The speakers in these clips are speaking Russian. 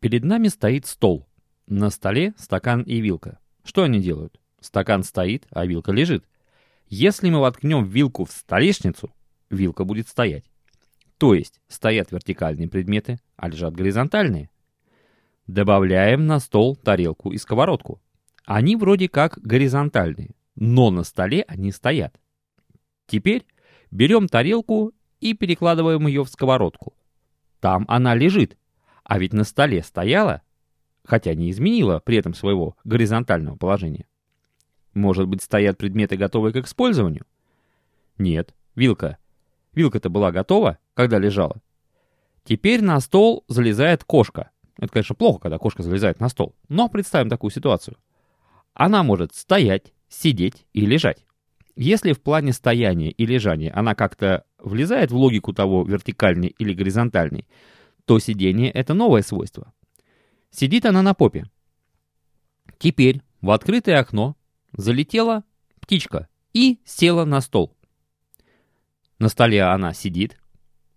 Перед нами стоит стол. На столе стакан и вилка. Что они делают? Стакан стоит, а вилка лежит. Если мы воткнем вилку в столешницу, вилка будет стоять. То есть стоят вертикальные предметы, а лежат горизонтальные. Добавляем на стол тарелку и сковородку. Они вроде как горизонтальные, но на столе они стоят. Теперь берем тарелку и перекладываем ее в сковородку. Там она лежит, а ведь на столе стояла, хотя не изменила при этом своего горизонтального положения. Может быть, стоят предметы, готовые к использованию? Нет, вилка. Вилка-то была готова, когда лежала. Теперь на стол залезает кошка. Это, конечно, плохо, когда кошка залезает на стол. Но представим такую ситуацию. Она может стоять, сидеть и лежать. Если в плане стояния и лежания она как-то влезает в логику того, вертикальный или горизонтальный, то сидение — это новое свойство. Сидит она на попе. Теперь в открытое окно залетела птичка и села на стол. На столе она сидит,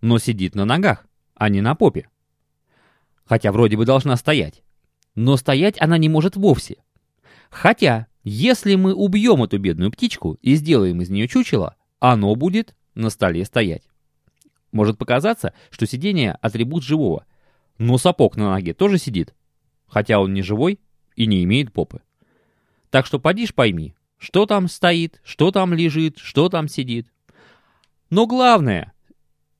но сидит на ногах, а не на попе. Хотя вроде бы должна стоять. Но стоять она не может вовсе. Хотя, если мы убьем эту бедную птичку и сделаем из нее чучело, оно будет на столе стоять. Может показаться, что сидение – атрибут живого, но сапог на ноге тоже сидит, хотя он не живой и не имеет попы. Так что подишь пойми, что там стоит, что там лежит, что там сидит. Но главное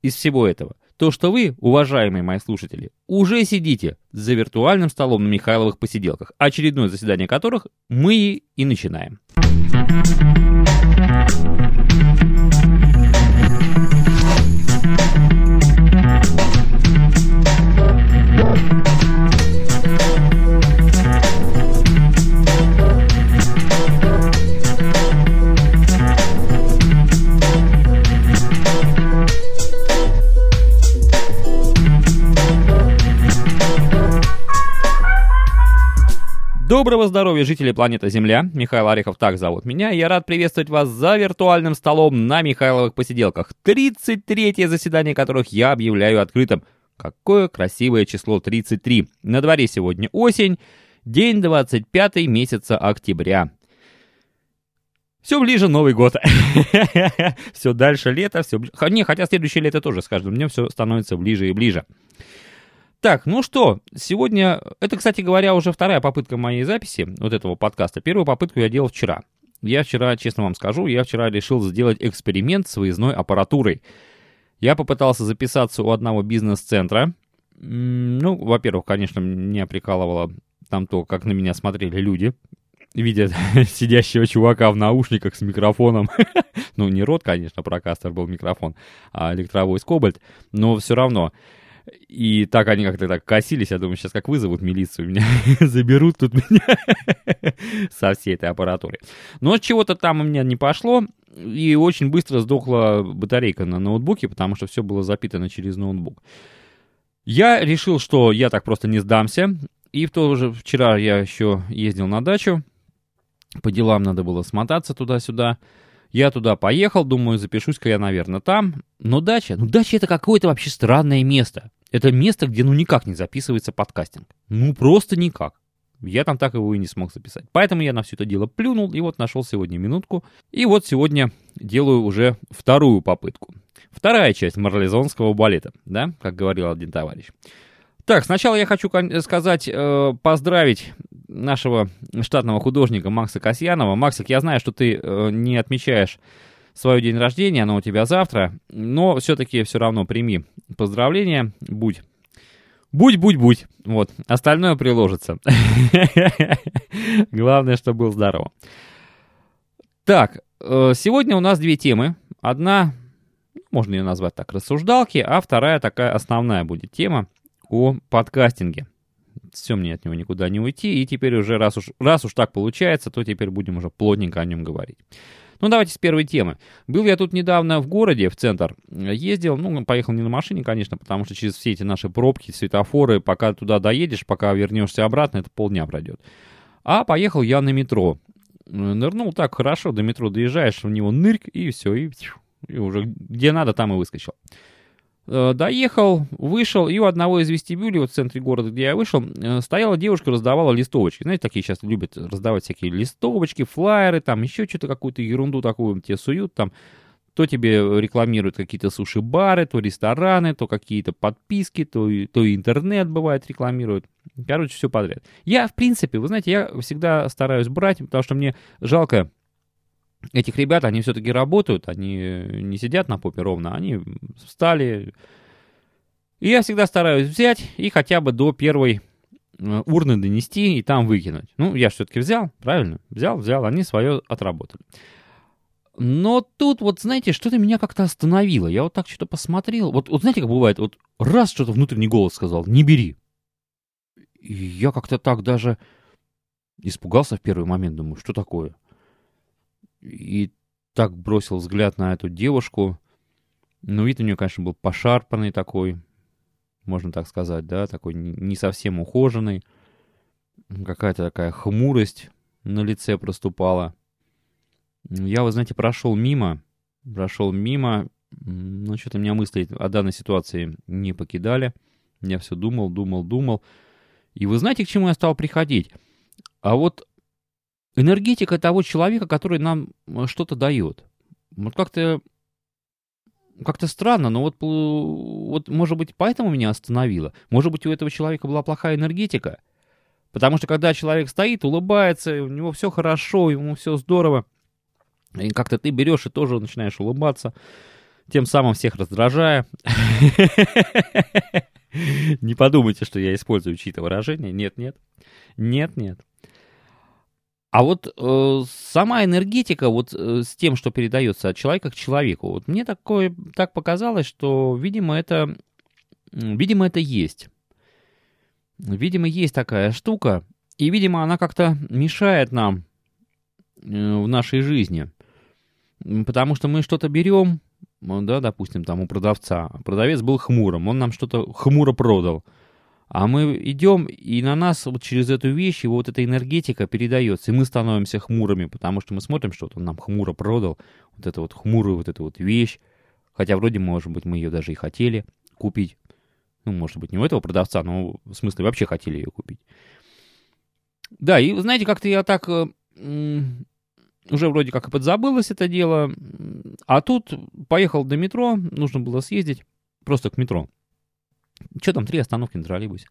из всего этого, то, что вы, уважаемые мои слушатели, уже сидите за виртуальным столом на Михайловых посиделках, очередное заседание которых мы и начинаем. Доброго здоровья, жители планеты Земля. Михаил Орехов так зовут меня. Я рад приветствовать вас за виртуальным столом на Михайловых посиделках. 33-е заседание которых я объявляю открытым. Какое красивое число 33. На дворе сегодня осень, день 25 месяца октября. Все ближе Новый год. все дальше лето, все ближе. Не, хотя следующее лето тоже с каждым днем все становится ближе и ближе. Так, ну что, сегодня, это, кстати говоря, уже вторая попытка моей записи, вот этого подкаста. Первую попытку я делал вчера. Я вчера, честно вам скажу, я вчера решил сделать эксперимент с выездной аппаратурой. Я попытался записаться у одного бизнес-центра. Ну, во-первых, конечно, меня прикалывало там то, как на меня смотрели люди, видя сидящего чувака в наушниках с микрофоном. ну, не рот, конечно, прокастер был микрофон, а электровойс Кобальт, но все равно. И так они как-то так косились, я думаю, сейчас как вызовут милицию, меня заберут тут меня со всей этой аппаратурой. Но чего-то там у меня не пошло, и очень быстро сдохла батарейка на ноутбуке, потому что все было запитано через ноутбук. Я решил, что я так просто не сдамся, и в то же вчера я еще ездил на дачу, по делам надо было смотаться туда-сюда, я туда поехал, думаю, запишусь-ка я, наверное, там. Но дача, ну дача это какое-то вообще странное место. Это место, где ну никак не записывается подкастинг. Ну просто никак. Я там так его и не смог записать. Поэтому я на все это дело плюнул и вот нашел сегодня минутку. И вот сегодня делаю уже вторую попытку. Вторая часть марлезонского балета, да, как говорил один товарищ. Так, сначала я хочу сказать, э, поздравить нашего штатного художника Макса Касьянова. Максик, я знаю, что ты э, не отмечаешь свой день рождения, оно у тебя завтра, но все-таки все равно прими поздравления, будь. Будь, будь, будь. Вот, остальное приложится. Главное, что был здоров. Так, э, сегодня у нас две темы. Одна, можно ее назвать так, рассуждалки, а вторая такая основная будет тема о подкастинге все, мне от него никуда не уйти, и теперь уже, раз уж, раз уж так получается, то теперь будем уже плотненько о нем говорить. Ну, давайте с первой темы. Был я тут недавно в городе, в центр, ездил, ну, поехал не на машине, конечно, потому что через все эти наши пробки, светофоры, пока туда доедешь, пока вернешься обратно, это полдня пройдет. А поехал я на метро. Нырнул так хорошо, до метро доезжаешь, в него нырк, и все, и, и уже где надо, там и выскочил. Э, доехал, вышел, и у одного из вестибюлей, вот в центре города, где я вышел, э, стояла девушка, раздавала листовочки. Знаете, такие сейчас любят раздавать всякие листовочки, флайеры, там еще что-то, какую-то ерунду такую тебе суют, там то тебе рекламируют какие-то суши-бары, то рестораны, то какие-то подписки, то, то интернет бывает рекламируют. Короче, все подряд. Я, в принципе, вы знаете, я всегда стараюсь брать, потому что мне жалко этих ребят, они все-таки работают, они не сидят на попе ровно, они встали. И я всегда стараюсь взять и хотя бы до первой э, урны донести и там выкинуть. Ну, я все-таки взял, правильно? Взял, взял, они свое отработали. Но тут вот, знаете, что-то меня как-то остановило. Я вот так что-то посмотрел. Вот, вот знаете, как бывает, вот раз что-то внутренний голос сказал, не бери. И я как-то так даже испугался в первый момент, думаю, что такое? И так бросил взгляд на эту девушку. Ну, вид у нее, конечно, был пошарпанный такой, можно так сказать, да, такой не совсем ухоженный. Какая-то такая хмурость на лице проступала. Я, вы знаете, прошел мимо, прошел мимо, но что-то меня мысли о данной ситуации не покидали. Я все думал, думал, думал. И вы знаете, к чему я стал приходить? А вот энергетика того человека, который нам э, что-то дает. Вот как-то как-то странно, но вот, вот, может быть, поэтому меня остановило. Может быть, у этого человека была плохая энергетика. Потому что когда человек стоит, улыбается, у него все хорошо, ему все здорово, и как-то ты берешь и тоже начинаешь улыбаться, тем самым всех раздражая. Не подумайте, что я использую чьи-то выражения. Нет, нет. Нет, нет. А вот э, сама энергетика вот э, с тем, что передается от человека к человеку, вот мне такое так показалось, что, видимо, это, видимо, это есть. Видимо, есть такая штука, и, видимо, она как-то мешает нам э, в нашей жизни. Потому что мы что-то берем, да, допустим, там у продавца. Продавец был хмурым, он нам что-то хмуро продал. А мы идем, и на нас вот через эту вещь его вот эта энергетика передается, и мы становимся хмурыми, потому что мы смотрим, что вот он нам хмуро продал, вот эту вот хмурую вот эту вот вещь, хотя вроде, может быть, мы ее даже и хотели купить. Ну, может быть, не у этого продавца, но в смысле вообще хотели ее купить. Да, и знаете, как-то я так э, уже вроде как и подзабылось это дело, а тут поехал до метро, нужно было съездить просто к метро. Что там, три остановки на троллейбусе.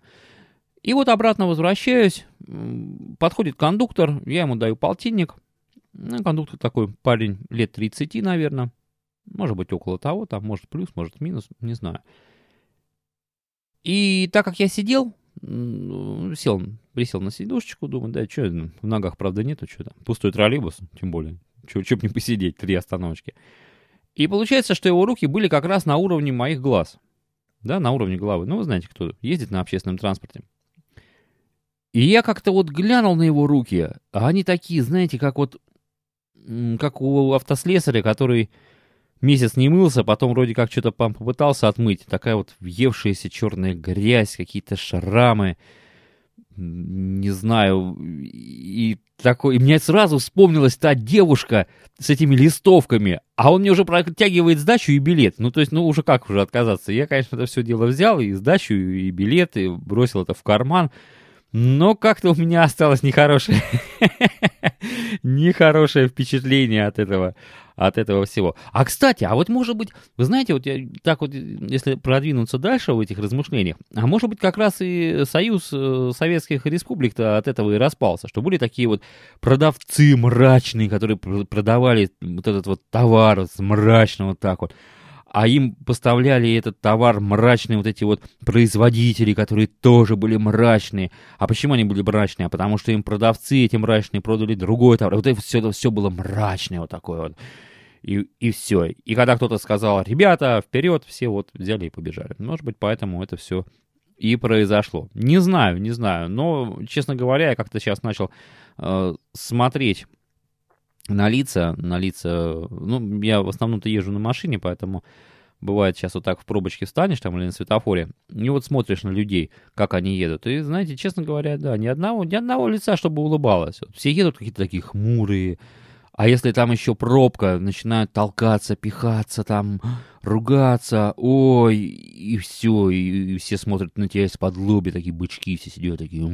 И вот обратно возвращаюсь, подходит кондуктор, я ему даю полтинник. Ну, кондуктор такой парень лет 30, наверное. Может быть, около того, там, может, плюс, может, минус, не знаю. И так как я сидел, сел, присел на сидушечку, думаю, да, что, в ногах, правда, нету, что там, пустой троллейбус, тем более, что б не посидеть, три остановочки. И получается, что его руки были как раз на уровне моих глаз да, на уровне головы. Ну, вы знаете, кто ездит на общественном транспорте. И я как-то вот глянул на его руки, а они такие, знаете, как вот, как у автослесаря, который месяц не мылся, потом вроде как что-то попытался отмыть. Такая вот въевшаяся черная грязь, какие-то шрамы, не знаю, и такой, и мне сразу вспомнилась та девушка с этими листовками, а он мне уже протягивает сдачу и билет. Ну, то есть, ну, уже как уже отказаться? Я, конечно, это все дело взял, и сдачу, и билет, и бросил это в карман. Но как-то у меня осталось нехорошее, нехорошее впечатление от этого, от этого всего. А, кстати, а вот может быть, вы знаете, вот я, так вот, если продвинуться дальше в этих размышлениях, а может быть как раз и союз э, советских республик-то от этого и распался, что были такие вот продавцы мрачные, которые продавали вот этот вот товар мрачно вот так вот а им поставляли этот товар мрачные вот эти вот производители, которые тоже были мрачные. А почему они были мрачные? А потому что им продавцы эти мрачные продали другой товар. Вот это все, все было мрачное вот такое вот. И, и все. И когда кто-то сказал, ребята, вперед, все вот взяли и побежали. Может быть, поэтому это все и произошло. Не знаю, не знаю. Но, честно говоря, я как-то сейчас начал э, смотреть на лица, на лица, ну, я в основном-то езжу на машине, поэтому бывает сейчас вот так в пробочке встанешь там или на светофоре, и вот смотришь на людей, как они едут. И, знаете, честно говоря, да, ни одного, ни одного лица, чтобы улыбалось. Вот все едут какие-то такие хмурые, А если там еще пробка, начинают толкаться, пихаться, там, ругаться, ой, и все, и, и все смотрят на тебя из-под лоби, такие бычки все сидят, такие,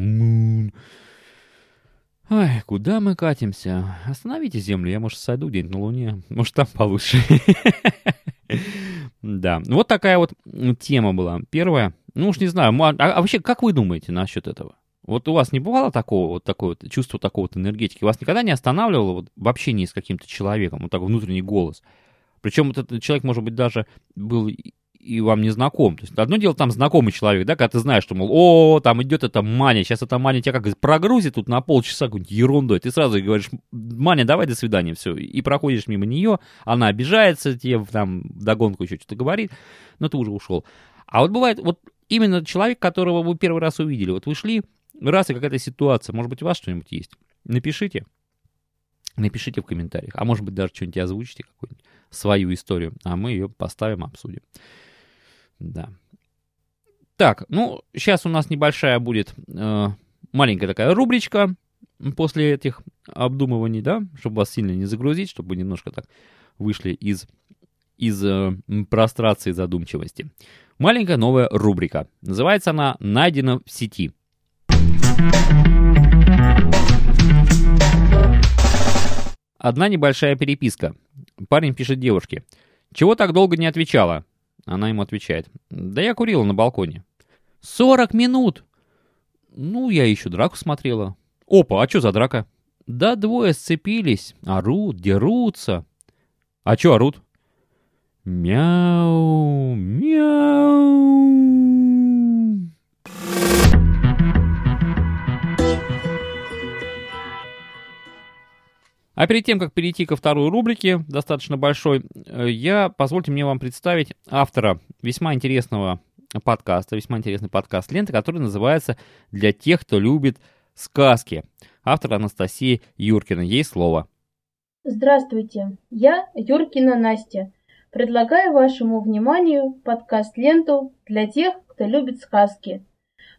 Ой, куда мы катимся? Остановите Землю, я, может, сойду где-нибудь на Луне. Может, там получше. Да, вот такая вот тема была. Первая. Ну уж не знаю, а, а вообще, как вы думаете насчет этого? Вот у вас не бывало такого, вот такое вот чувство такого вот энергетики? Вас никогда не останавливало вот в общении с каким-то человеком, вот такой внутренний голос? Причем этот человек, может быть, даже был и вам не знаком. То есть одно дело там знакомый человек, да, когда ты знаешь, что, мол, о, там идет эта Маня, сейчас эта Маня тебя как прогрузит тут на полчаса какой-нибудь ерундой. Ты сразу говоришь, Маня, давай до свидания, все. И проходишь мимо нее, она обижается, тебе там догонку еще что-то говорит, но ты уже ушел. А вот бывает, вот именно человек, которого вы первый раз увидели, вот вы шли, раз и какая-то ситуация, может быть, у вас что-нибудь есть, напишите, напишите в комментариях, а может быть, даже что-нибудь озвучите, какую-нибудь свою историю, а мы ее поставим, обсудим. Да. Так, ну, сейчас у нас небольшая будет э, маленькая такая рубричка после этих обдумываний, да, чтобы вас сильно не загрузить, чтобы вы немножко так вышли из, из э, прострации задумчивости. Маленькая новая рубрика. Называется она «Найдено в сети». Одна небольшая переписка. Парень пишет девушке. «Чего так долго не отвечала?» Она ему отвечает. «Да я курила на балконе». «Сорок минут!» «Ну, я еще драку смотрела». «Опа, а что за драка?» «Да двое сцепились, орут, дерутся». «А что орут?» «Мяу, мяу». А перед тем, как перейти ко второй рубрике, достаточно большой, э, я, позвольте мне вам представить автора весьма интересного подкаста, весьма интересный подкаст ленты, который называется «Для тех, кто любит сказки». Автор Анастасия Юркина. Ей слово. Здравствуйте, я Юркина Настя. Предлагаю вашему вниманию подкаст-ленту для тех, кто любит сказки.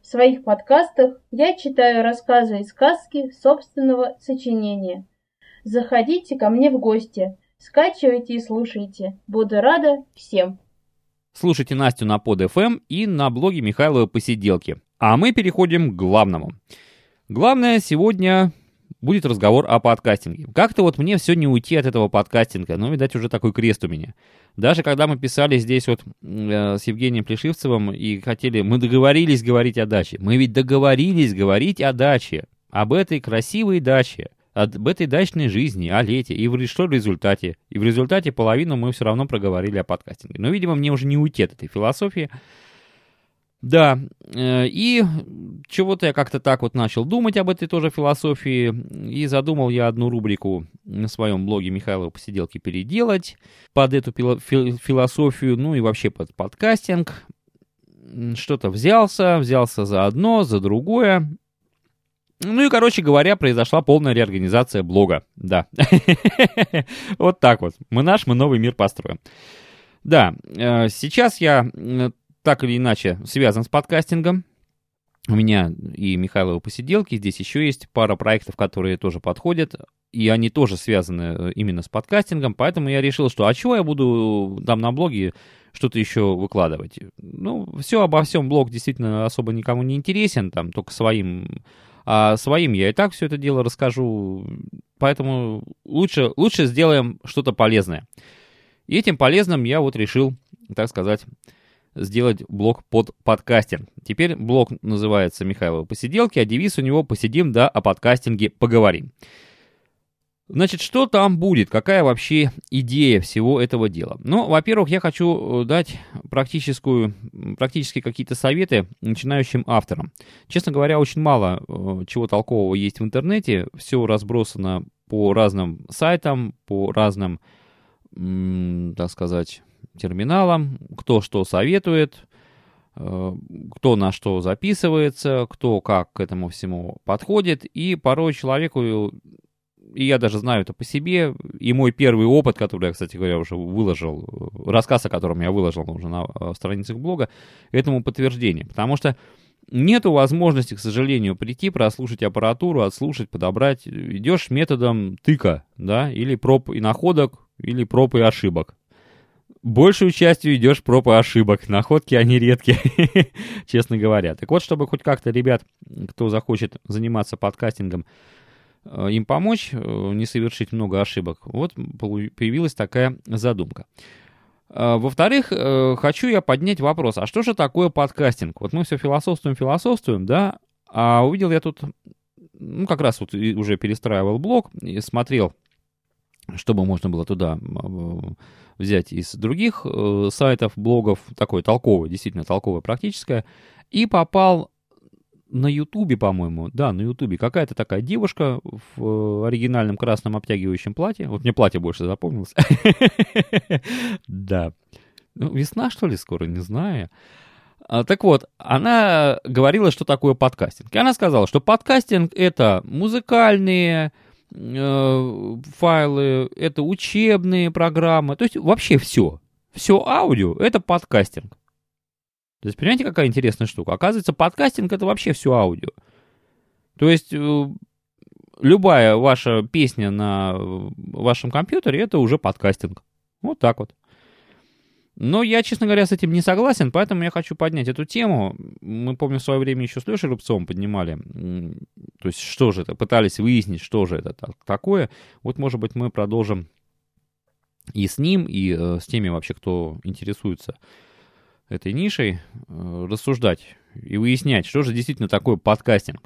В своих подкастах я читаю рассказы и сказки собственного сочинения – Заходите ко мне в гости. Скачивайте и слушайте. Буду рада всем. Слушайте Настю на под FM и на блоге Михайлова Посиделки. А мы переходим к главному. Главное сегодня будет разговор о подкастинге. Как-то вот мне все не уйти от этого подкастинга, но, видать, уже такой крест у меня. Даже когда мы писали здесь вот э, с Евгением Плешивцевым и хотели, мы договорились говорить о даче. Мы ведь договорились говорить о даче, об этой красивой даче об этой дачной жизни, о лете, и что в результате? И в результате половину мы все равно проговорили о подкастинге. Но, видимо, мне уже не уйти от этой философии. Да, э, и чего-то я как-то так вот начал думать об этой тоже философии, и задумал я одну рубрику на своем блоге Михайлова Посиделки переделать под эту философию, ну и вообще под подкастинг. Что-то взялся, взялся за одно, за другое, ну и, короче говоря, произошла полная реорганизация блога. Да. Вот так вот. Мы наш, мы новый мир построим. Да, э, сейчас я так или иначе связан с подкастингом. У меня и Михайлова посиделки, здесь еще есть пара проектов, которые тоже подходят, и они тоже связаны э, именно с подкастингом, поэтому я решил, что а чего я буду там на блоге что-то еще выкладывать. Ну, все обо всем блог действительно особо никому не интересен, там только своим а своим я и так все это дело расскажу. Поэтому лучше, лучше сделаем что-то полезное. И этим полезным я вот решил, так сказать, сделать блог под подкастинг. Теперь блог называется Михайлова посиделки, а девиз у него «Посидим, да, о подкастинге поговорим». Значит, что там будет? Какая вообще идея всего этого дела? Ну, во-первых, я хочу э, дать практическую, практически какие-то советы начинающим авторам. Честно говоря, очень мало э, чего толкового есть в интернете. Все разбросано по разным сайтам, по разным, так сказать, терминалам. Кто что советует, э, кто на что записывается, кто как к этому всему подходит. И порой человеку и я даже знаю это по себе, и мой первый опыт, который я, кстати говоря, уже выложил, рассказ, о котором я выложил уже на э, страницах блога, этому подтверждение. Потому что нету возможности, к сожалению, прийти, прослушать аппаратуру, отслушать, подобрать. Идешь методом тыка, да, или проб и находок, или проб и ошибок. Большую частью идешь проб и ошибок. Находки, они редкие, честно говоря. Так вот, чтобы хоть как-то ребят, кто захочет заниматься подкастингом, э, им помочь, э, не совершить много ошибок, вот появилась такая задумка. А, во-вторых, э, хочу я поднять вопрос, а что же такое подкастинг? Вот мы все философствуем, философствуем, да, а увидел я тут, ну, как раз вот уже перестраивал блог и смотрел, чтобы можно было туда взять из других э, сайтов, блогов, такое толковое, действительно толковое, практическое, и попал на Ютубе, по-моему, да, на Ютубе, какая-то такая девушка в оригинальном красном обтягивающем платье. Вот мне платье больше запомнилось. Да. Ну, весна, что ли, скоро, не знаю. А, так вот, она говорила, что такое подкастинг. И она сказала, что подкастинг — это музыкальные э, файлы, это учебные программы, то есть вообще все. Все аудио — это подкастинг. То есть, понимаете, какая интересная штука? Оказывается, подкастинг это вообще все аудио. То есть, э, любая ваша песня на вашем компьютере это уже подкастинг. Вот так вот. Но я, честно говоря, с этим не согласен, поэтому я хочу поднять эту тему. Мы, помню, в свое время еще с Лешей Рубцовым поднимали. То есть, что же это? Пытались выяснить, что же это такое. Вот, может быть, мы продолжим и с ним, и э, с теми вообще, кто интересуется этой нишей э, рассуждать и выяснять, что же действительно такое подкастинг.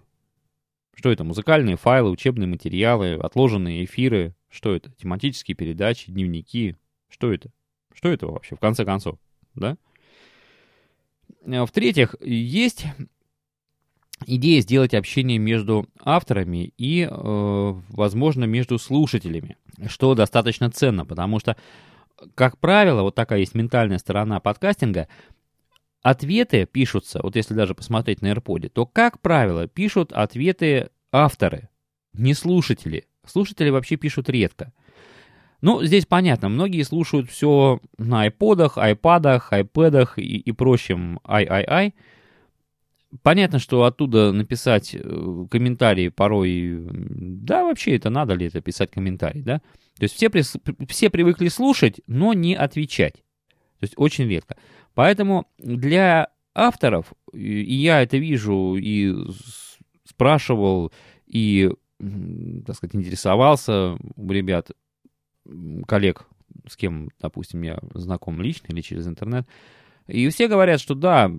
Что это? Музыкальные файлы, учебные материалы, отложенные эфиры. Что это? Тематические передачи, дневники. Что это? Что это вообще, в конце концов? Да? Э, в-третьих, есть идея сделать общение между авторами и, э, возможно, между слушателями, что достаточно ценно, потому что как правило, вот такая есть ментальная сторона подкастинга, ответы пишутся, вот если даже посмотреть на AirPod, то, как правило, пишут ответы авторы, не слушатели. Слушатели вообще пишут редко. Ну, здесь понятно, многие слушают все на айподах, айпадах, айпэдах и, и прочем ай-ай-ай. Понятно, что оттуда написать э, комментарии порой, да, вообще это надо ли это писать комментарий, да? То есть все, все привыкли слушать, но не отвечать. То есть очень редко. Поэтому для авторов, и я это вижу и спрашивал, и, так сказать, интересовался у ребят, коллег, с кем, допустим, я знаком лично или через интернет, и все говорят, что да,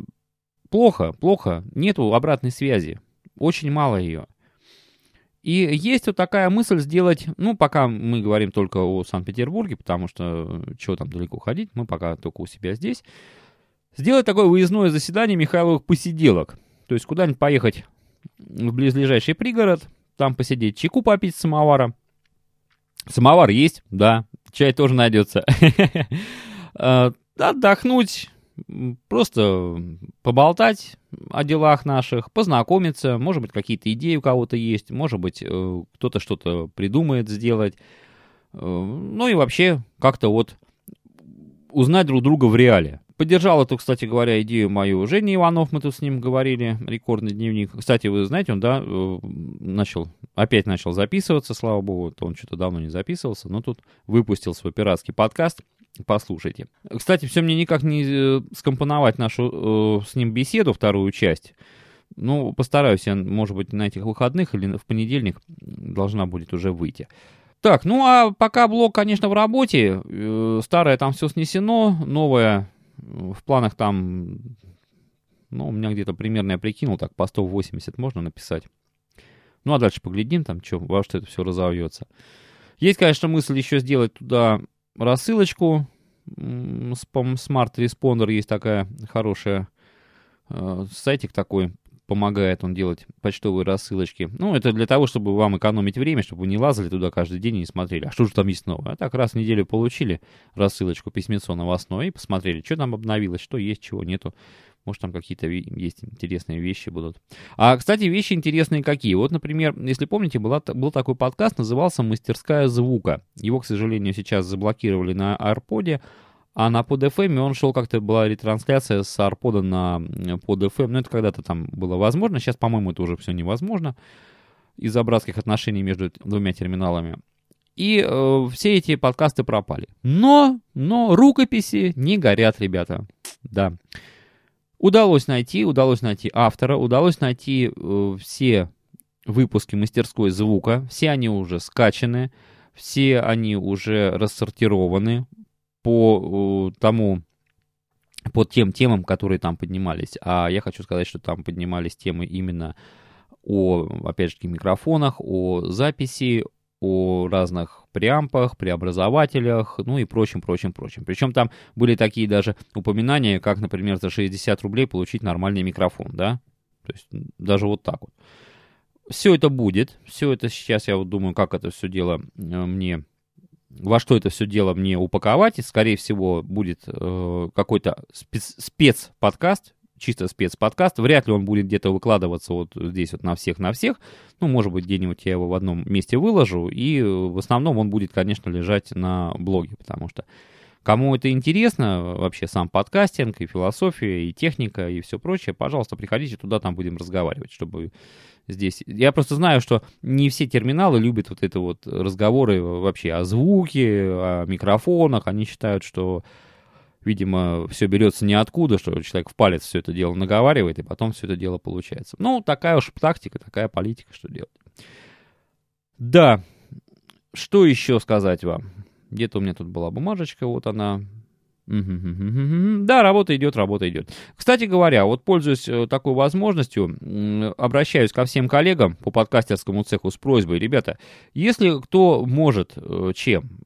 плохо, плохо, нету обратной связи, очень мало ее. И есть вот такая мысль сделать, ну, пока мы говорим только о Санкт-Петербурге, потому что э, чего там далеко ходить, мы пока только у себя здесь, сделать такое выездное заседание Михайловых посиделок. То есть куда-нибудь поехать в близлежащий пригород, там посидеть, чайку попить с самовара. Самовар есть, да, чай тоже найдется. Э, отдохнуть, просто поболтать о делах наших, познакомиться, может быть, какие-то идеи у кого-то есть, может быть, э, кто-то что-то придумает сделать. Э, ну и вообще как-то вот узнать друг друга в реале. Поддержал эту, кстати говоря, идею мою Женя Иванов, мы тут с ним говорили, рекордный дневник. Кстати, вы знаете, он, да, э, начал, опять начал записываться, слава богу, он что-то давно не записывался, но тут выпустил свой пиратский подкаст послушайте. Кстати, все мне никак не э, скомпоновать нашу э, с ним беседу, вторую часть. Ну, постараюсь я, может быть, на этих выходных или в понедельник должна будет уже выйти. Так, ну а пока блог, конечно, в работе. Э, старое там все снесено, новое в планах там, ну, у меня где-то примерно я прикинул, так по 180 можно написать. Ну, а дальше поглядим там, что, во что это все разовьется. Есть, конечно, мысль еще сделать туда рассылочку. Smart Responder есть такая хорошая э, сайтик такой, помогает он делать почтовые рассылочки. Ну, это для того, чтобы вам экономить время, чтобы вы не лазали туда каждый день и не смотрели, а что же там есть новое. А так раз в неделю получили рассылочку, письмецо новостное и посмотрели, что там обновилось, что есть, чего нету. Может, там какие-то есть интересные вещи будут. А, кстати, вещи интересные какие. Вот, например, если помните, была, был такой подкаст, назывался «Мастерская звука». Его, к сожалению, сейчас заблокировали на Арподе. А на под FM он шел как-то, была ретрансляция с арпода на под FM. Ну, это когда-то там было возможно. Сейчас, по-моему, это уже все невозможно из-за братских отношений между двумя терминалами. И э, все эти подкасты пропали. Но, но рукописи не горят, ребята. Да. Удалось найти, удалось найти автора, удалось найти э, все выпуски мастерской звука. Все они уже скачаны, все они уже рассортированы по тому, по тем темам, которые там поднимались. А я хочу сказать, что там поднимались темы именно о, опять же, микрофонах, о записи, о разных преампах, преобразователях, ну и прочим, прочим, прочим. Причем там были такие даже упоминания, как, например, за 60 рублей получить нормальный микрофон, да? То есть даже вот так вот. Все это будет, все это сейчас я вот думаю, как это все дело э, мне во что это все дело мне упаковать, и, скорее всего, будет э, какой-то спец- спецподкаст, чисто спецподкаст. Вряд ли он будет где-то выкладываться вот здесь вот на всех, на всех. Ну, может быть, где-нибудь я его в одном месте выложу, и в основном он будет, конечно, лежать на блоге, потому что Кому это интересно, вообще сам подкастинг, и философия, и техника, и все прочее, пожалуйста, приходите туда, там будем разговаривать, чтобы здесь. Я просто знаю, что не все терминалы любят вот это вот разговоры вообще о звуке, о микрофонах. Они считают, что, видимо, все берется ниоткуда, что человек в палец все это дело наговаривает, и потом все это дело получается. Ну, такая уж тактика, такая политика, что делать. Да, что еще сказать вам? Где-то у меня тут была бумажечка, вот она. Да, работа идет, работа идет. Кстати говоря, вот пользуясь э, такой возможностью, обращаюсь ко всем коллегам по подкастерскому цеху с просьбой, ребята, если кто может э, чем,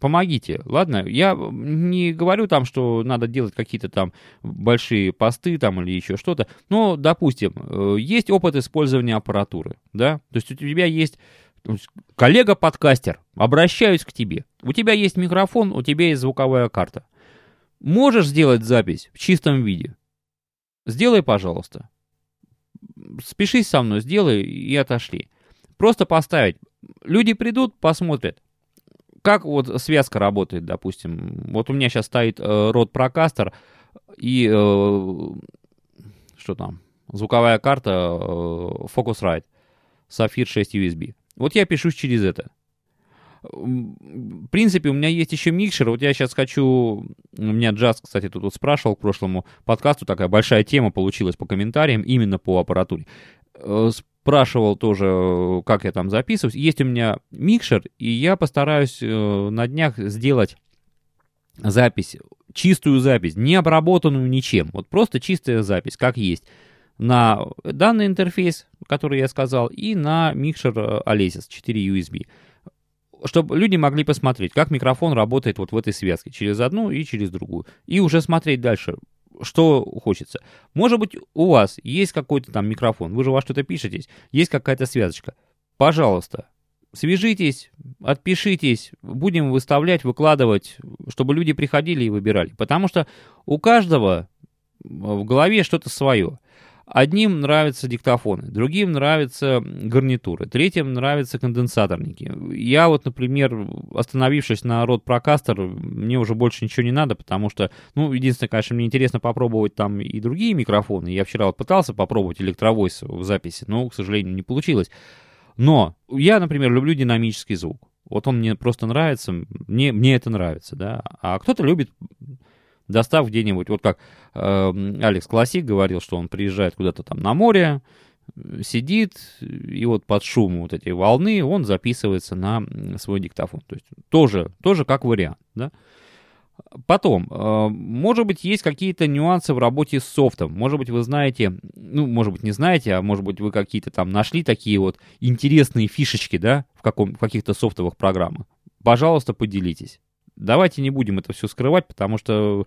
помогите, ладно? Я не говорю там, что надо делать какие-то там большие посты там или еще что-то, но, допустим, э, есть опыт использования аппаратуры, да, то есть у тебя есть коллега-подкастер, обращаюсь к тебе. У тебя есть микрофон, у тебя есть звуковая карта. Можешь сделать запись в чистом виде? Сделай, пожалуйста. Спешись со мной, сделай и отошли. Просто поставить. Люди придут, посмотрят. Как вот связка работает, допустим. Вот у меня сейчас стоит э, рот прокастер и э, что там? Звуковая карта э, Focusrite Sapphire 6 USB. Вот я пишу через это. В принципе, у меня есть еще микшер. Вот я сейчас хочу... У меня Джаз, кстати, тут вот спрашивал к прошлому подкасту. Такая большая тема получилась по комментариям именно по аппаратуре. Э, спрашивал тоже, как я там записываюсь. Есть у меня микшер, и я постараюсь э, на днях сделать запись, чистую запись, не обработанную ничем. Вот просто чистая запись, как есть на данный интерфейс, который я сказал, и на микшер Alesis 4 USB. Чтобы люди могли посмотреть, как микрофон работает вот в этой связке, через одну и через другую. И уже смотреть дальше, что хочется. Может быть, у вас есть какой-то там микрофон, вы же во что-то пишетесь, есть какая-то связочка. Пожалуйста, свяжитесь, отпишитесь, будем выставлять, выкладывать, чтобы люди приходили и выбирали. Потому что у каждого в голове что-то свое. Одним нравятся диктофоны, другим нравятся гарнитуры, третьим нравятся конденсаторники. Я вот, например, остановившись на рот прокастер, мне уже больше ничего не надо, потому что, ну, единственное, конечно, мне интересно попробовать там и другие микрофоны. Я вчера вот пытался попробовать электровойс в записи, но, к сожалению, не получилось. Но я, например, люблю динамический звук. Вот он мне просто нравится, мне, мне это нравится, да. А кто-то любит достав где-нибудь, вот как э, Алекс Классик говорил, что он приезжает куда-то там на море, сидит, и вот под шум вот этой волны он записывается на свой диктофон. То есть тоже, тоже как вариант, да. Потом, э, может быть, есть какие-то нюансы в работе с софтом. Может быть, вы знаете, ну, может быть, не знаете, а может быть, вы какие-то там нашли такие вот интересные фишечки, да, в, каком, в каких-то софтовых программах. Пожалуйста, поделитесь давайте не будем это все скрывать, потому что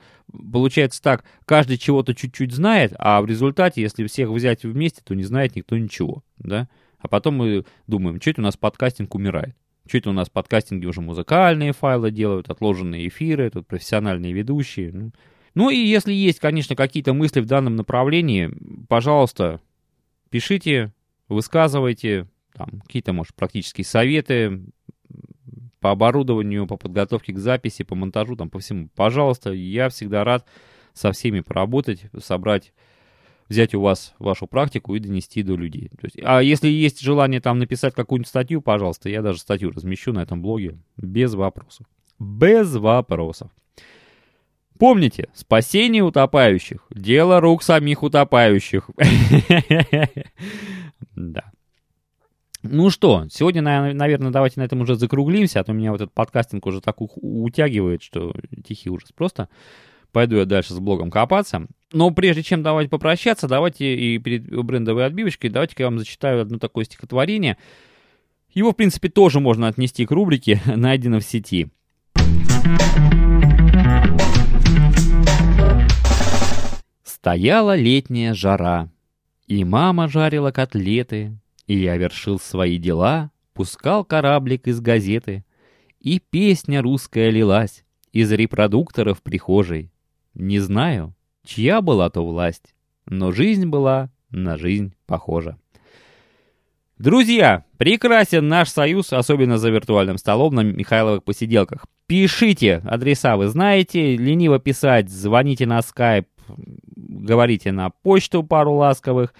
получается так, каждый чего-то чуть-чуть знает, а в результате, если всех взять вместе, то не знает никто ничего, да? А потом мы думаем, что это у нас подкастинг умирает. Что это у нас подкастинги уже музыкальные файлы делают, отложенные эфиры, тут профессиональные ведущие. Ну, ну и если есть, конечно, какие-то мысли в данном направлении, пожалуйста, пишите, высказывайте, там, какие-то, может, практические советы, по оборудованию, по подготовке к записи, по монтажу, там, по всему. Пожалуйста, я всегда рад со всеми поработать, собрать взять у вас вашу практику и донести до людей. То есть, а если есть желание там написать какую-нибудь статью, пожалуйста, я даже статью размещу на этом блоге без вопросов. Без вопросов. Помните, спасение утопающих – дело рук самих утопающих. Да. Ну что, сегодня, наверное, давайте на этом уже закруглимся, а то меня вот этот подкастинг уже так утягивает, что тихий ужас. Просто пойду я дальше с блогом копаться. Но прежде чем давайте попрощаться, давайте и перед брендовой отбивочкой, давайте-ка я вам зачитаю одно такое стихотворение. Его, в принципе, тоже можно отнести к рубрике «Найдено в сети». Стояла летняя жара, и мама жарила котлеты, и я вершил свои дела, пускал кораблик из газеты, и песня русская лилась из репродукторов прихожей. Не знаю, чья была то власть, но жизнь была на жизнь похожа. Друзья, прекрасен наш союз, особенно за виртуальным столом на Михайловых посиделках. Пишите, адреса вы знаете, лениво писать, звоните на скайп, говорите на почту пару ласковых.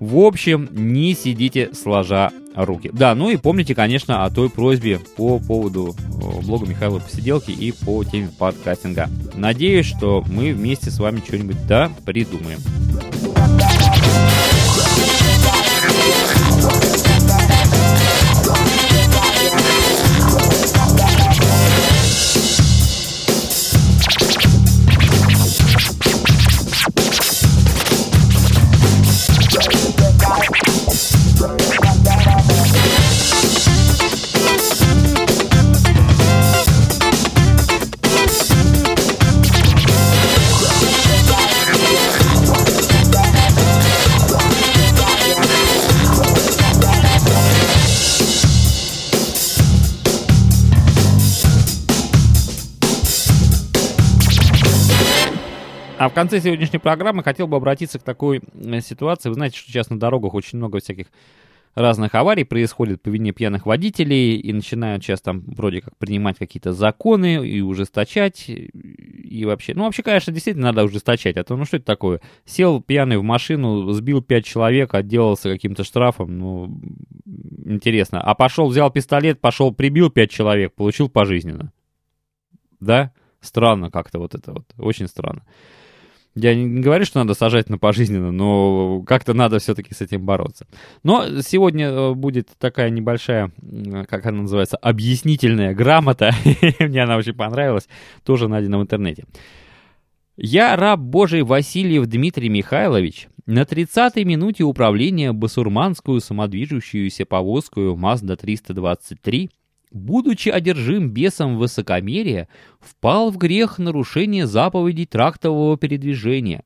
В общем, не сидите сложа руки. Да, ну и помните, конечно, о той просьбе по поводу э, блога Михаила Посиделки и по теме подкастинга. Надеюсь, что мы вместе с вами что-нибудь да придумаем. Конце сегодняшней программы хотел бы обратиться к такой э, ситуации. Вы знаете, что сейчас на дорогах очень много всяких разных аварий происходит по вине пьяных водителей, и начинают сейчас там вроде как принимать какие-то законы и ужесточать, и вообще... Ну, вообще, конечно, действительно надо ужесточать, а то, ну, что это такое? Сел пьяный в машину, сбил пять человек, отделался каким-то штрафом, ну, интересно. А пошел, взял пистолет, пошел, прибил пять человек, получил пожизненно. Да? Странно как-то вот это вот, очень странно. Я не говорю, что надо сажать на пожизненно, но как-то надо все-таки с этим бороться. Но сегодня э, будет такая небольшая, как она называется, объяснительная грамота. Мне она очень понравилась. Тоже найдена в интернете. Я раб Божий Васильев Дмитрий Михайлович. На 30-й минуте управления басурманскую самодвижущуюся повозкую Mazda 323 будучи одержим бесом высокомерия, впал в грех нарушения заповедей трактового передвижения.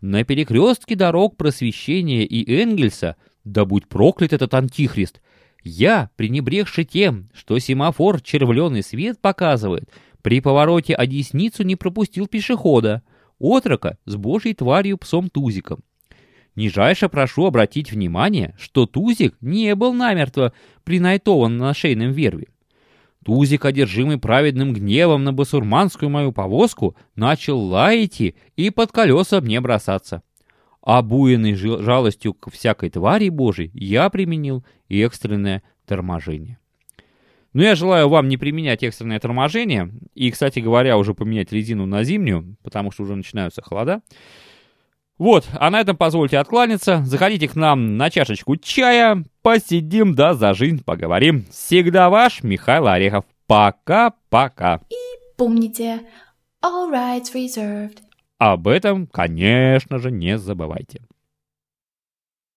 На перекрестке дорог просвещения и Энгельса, да будь проклят этот антихрист, я, пренебрегши тем, что семафор червленый свет показывает, при повороте одесницу не пропустил пешехода, отрока с божьей тварью псом-тузиком. Нижайше прошу обратить внимание, что Тузик не был намертво принайтован на шейном верве. Тузик, одержимый праведным гневом на басурманскую мою повозку, начал лаять и под колеса мне бросаться. Обуянный жалостью к всякой твари Божией, я применил экстренное торможение. Но я желаю вам не применять экстренное торможение, и, кстати говоря, уже поменять резину на зимнюю, потому что уже начинаются холода. Вот, а на этом позвольте откланяться. Заходите к нам на чашечку чая, посидим да за жизнь поговорим. Всегда ваш Михаил Орехов. Пока-пока. И помните, all rights reserved. Об этом, конечно же, не забывайте.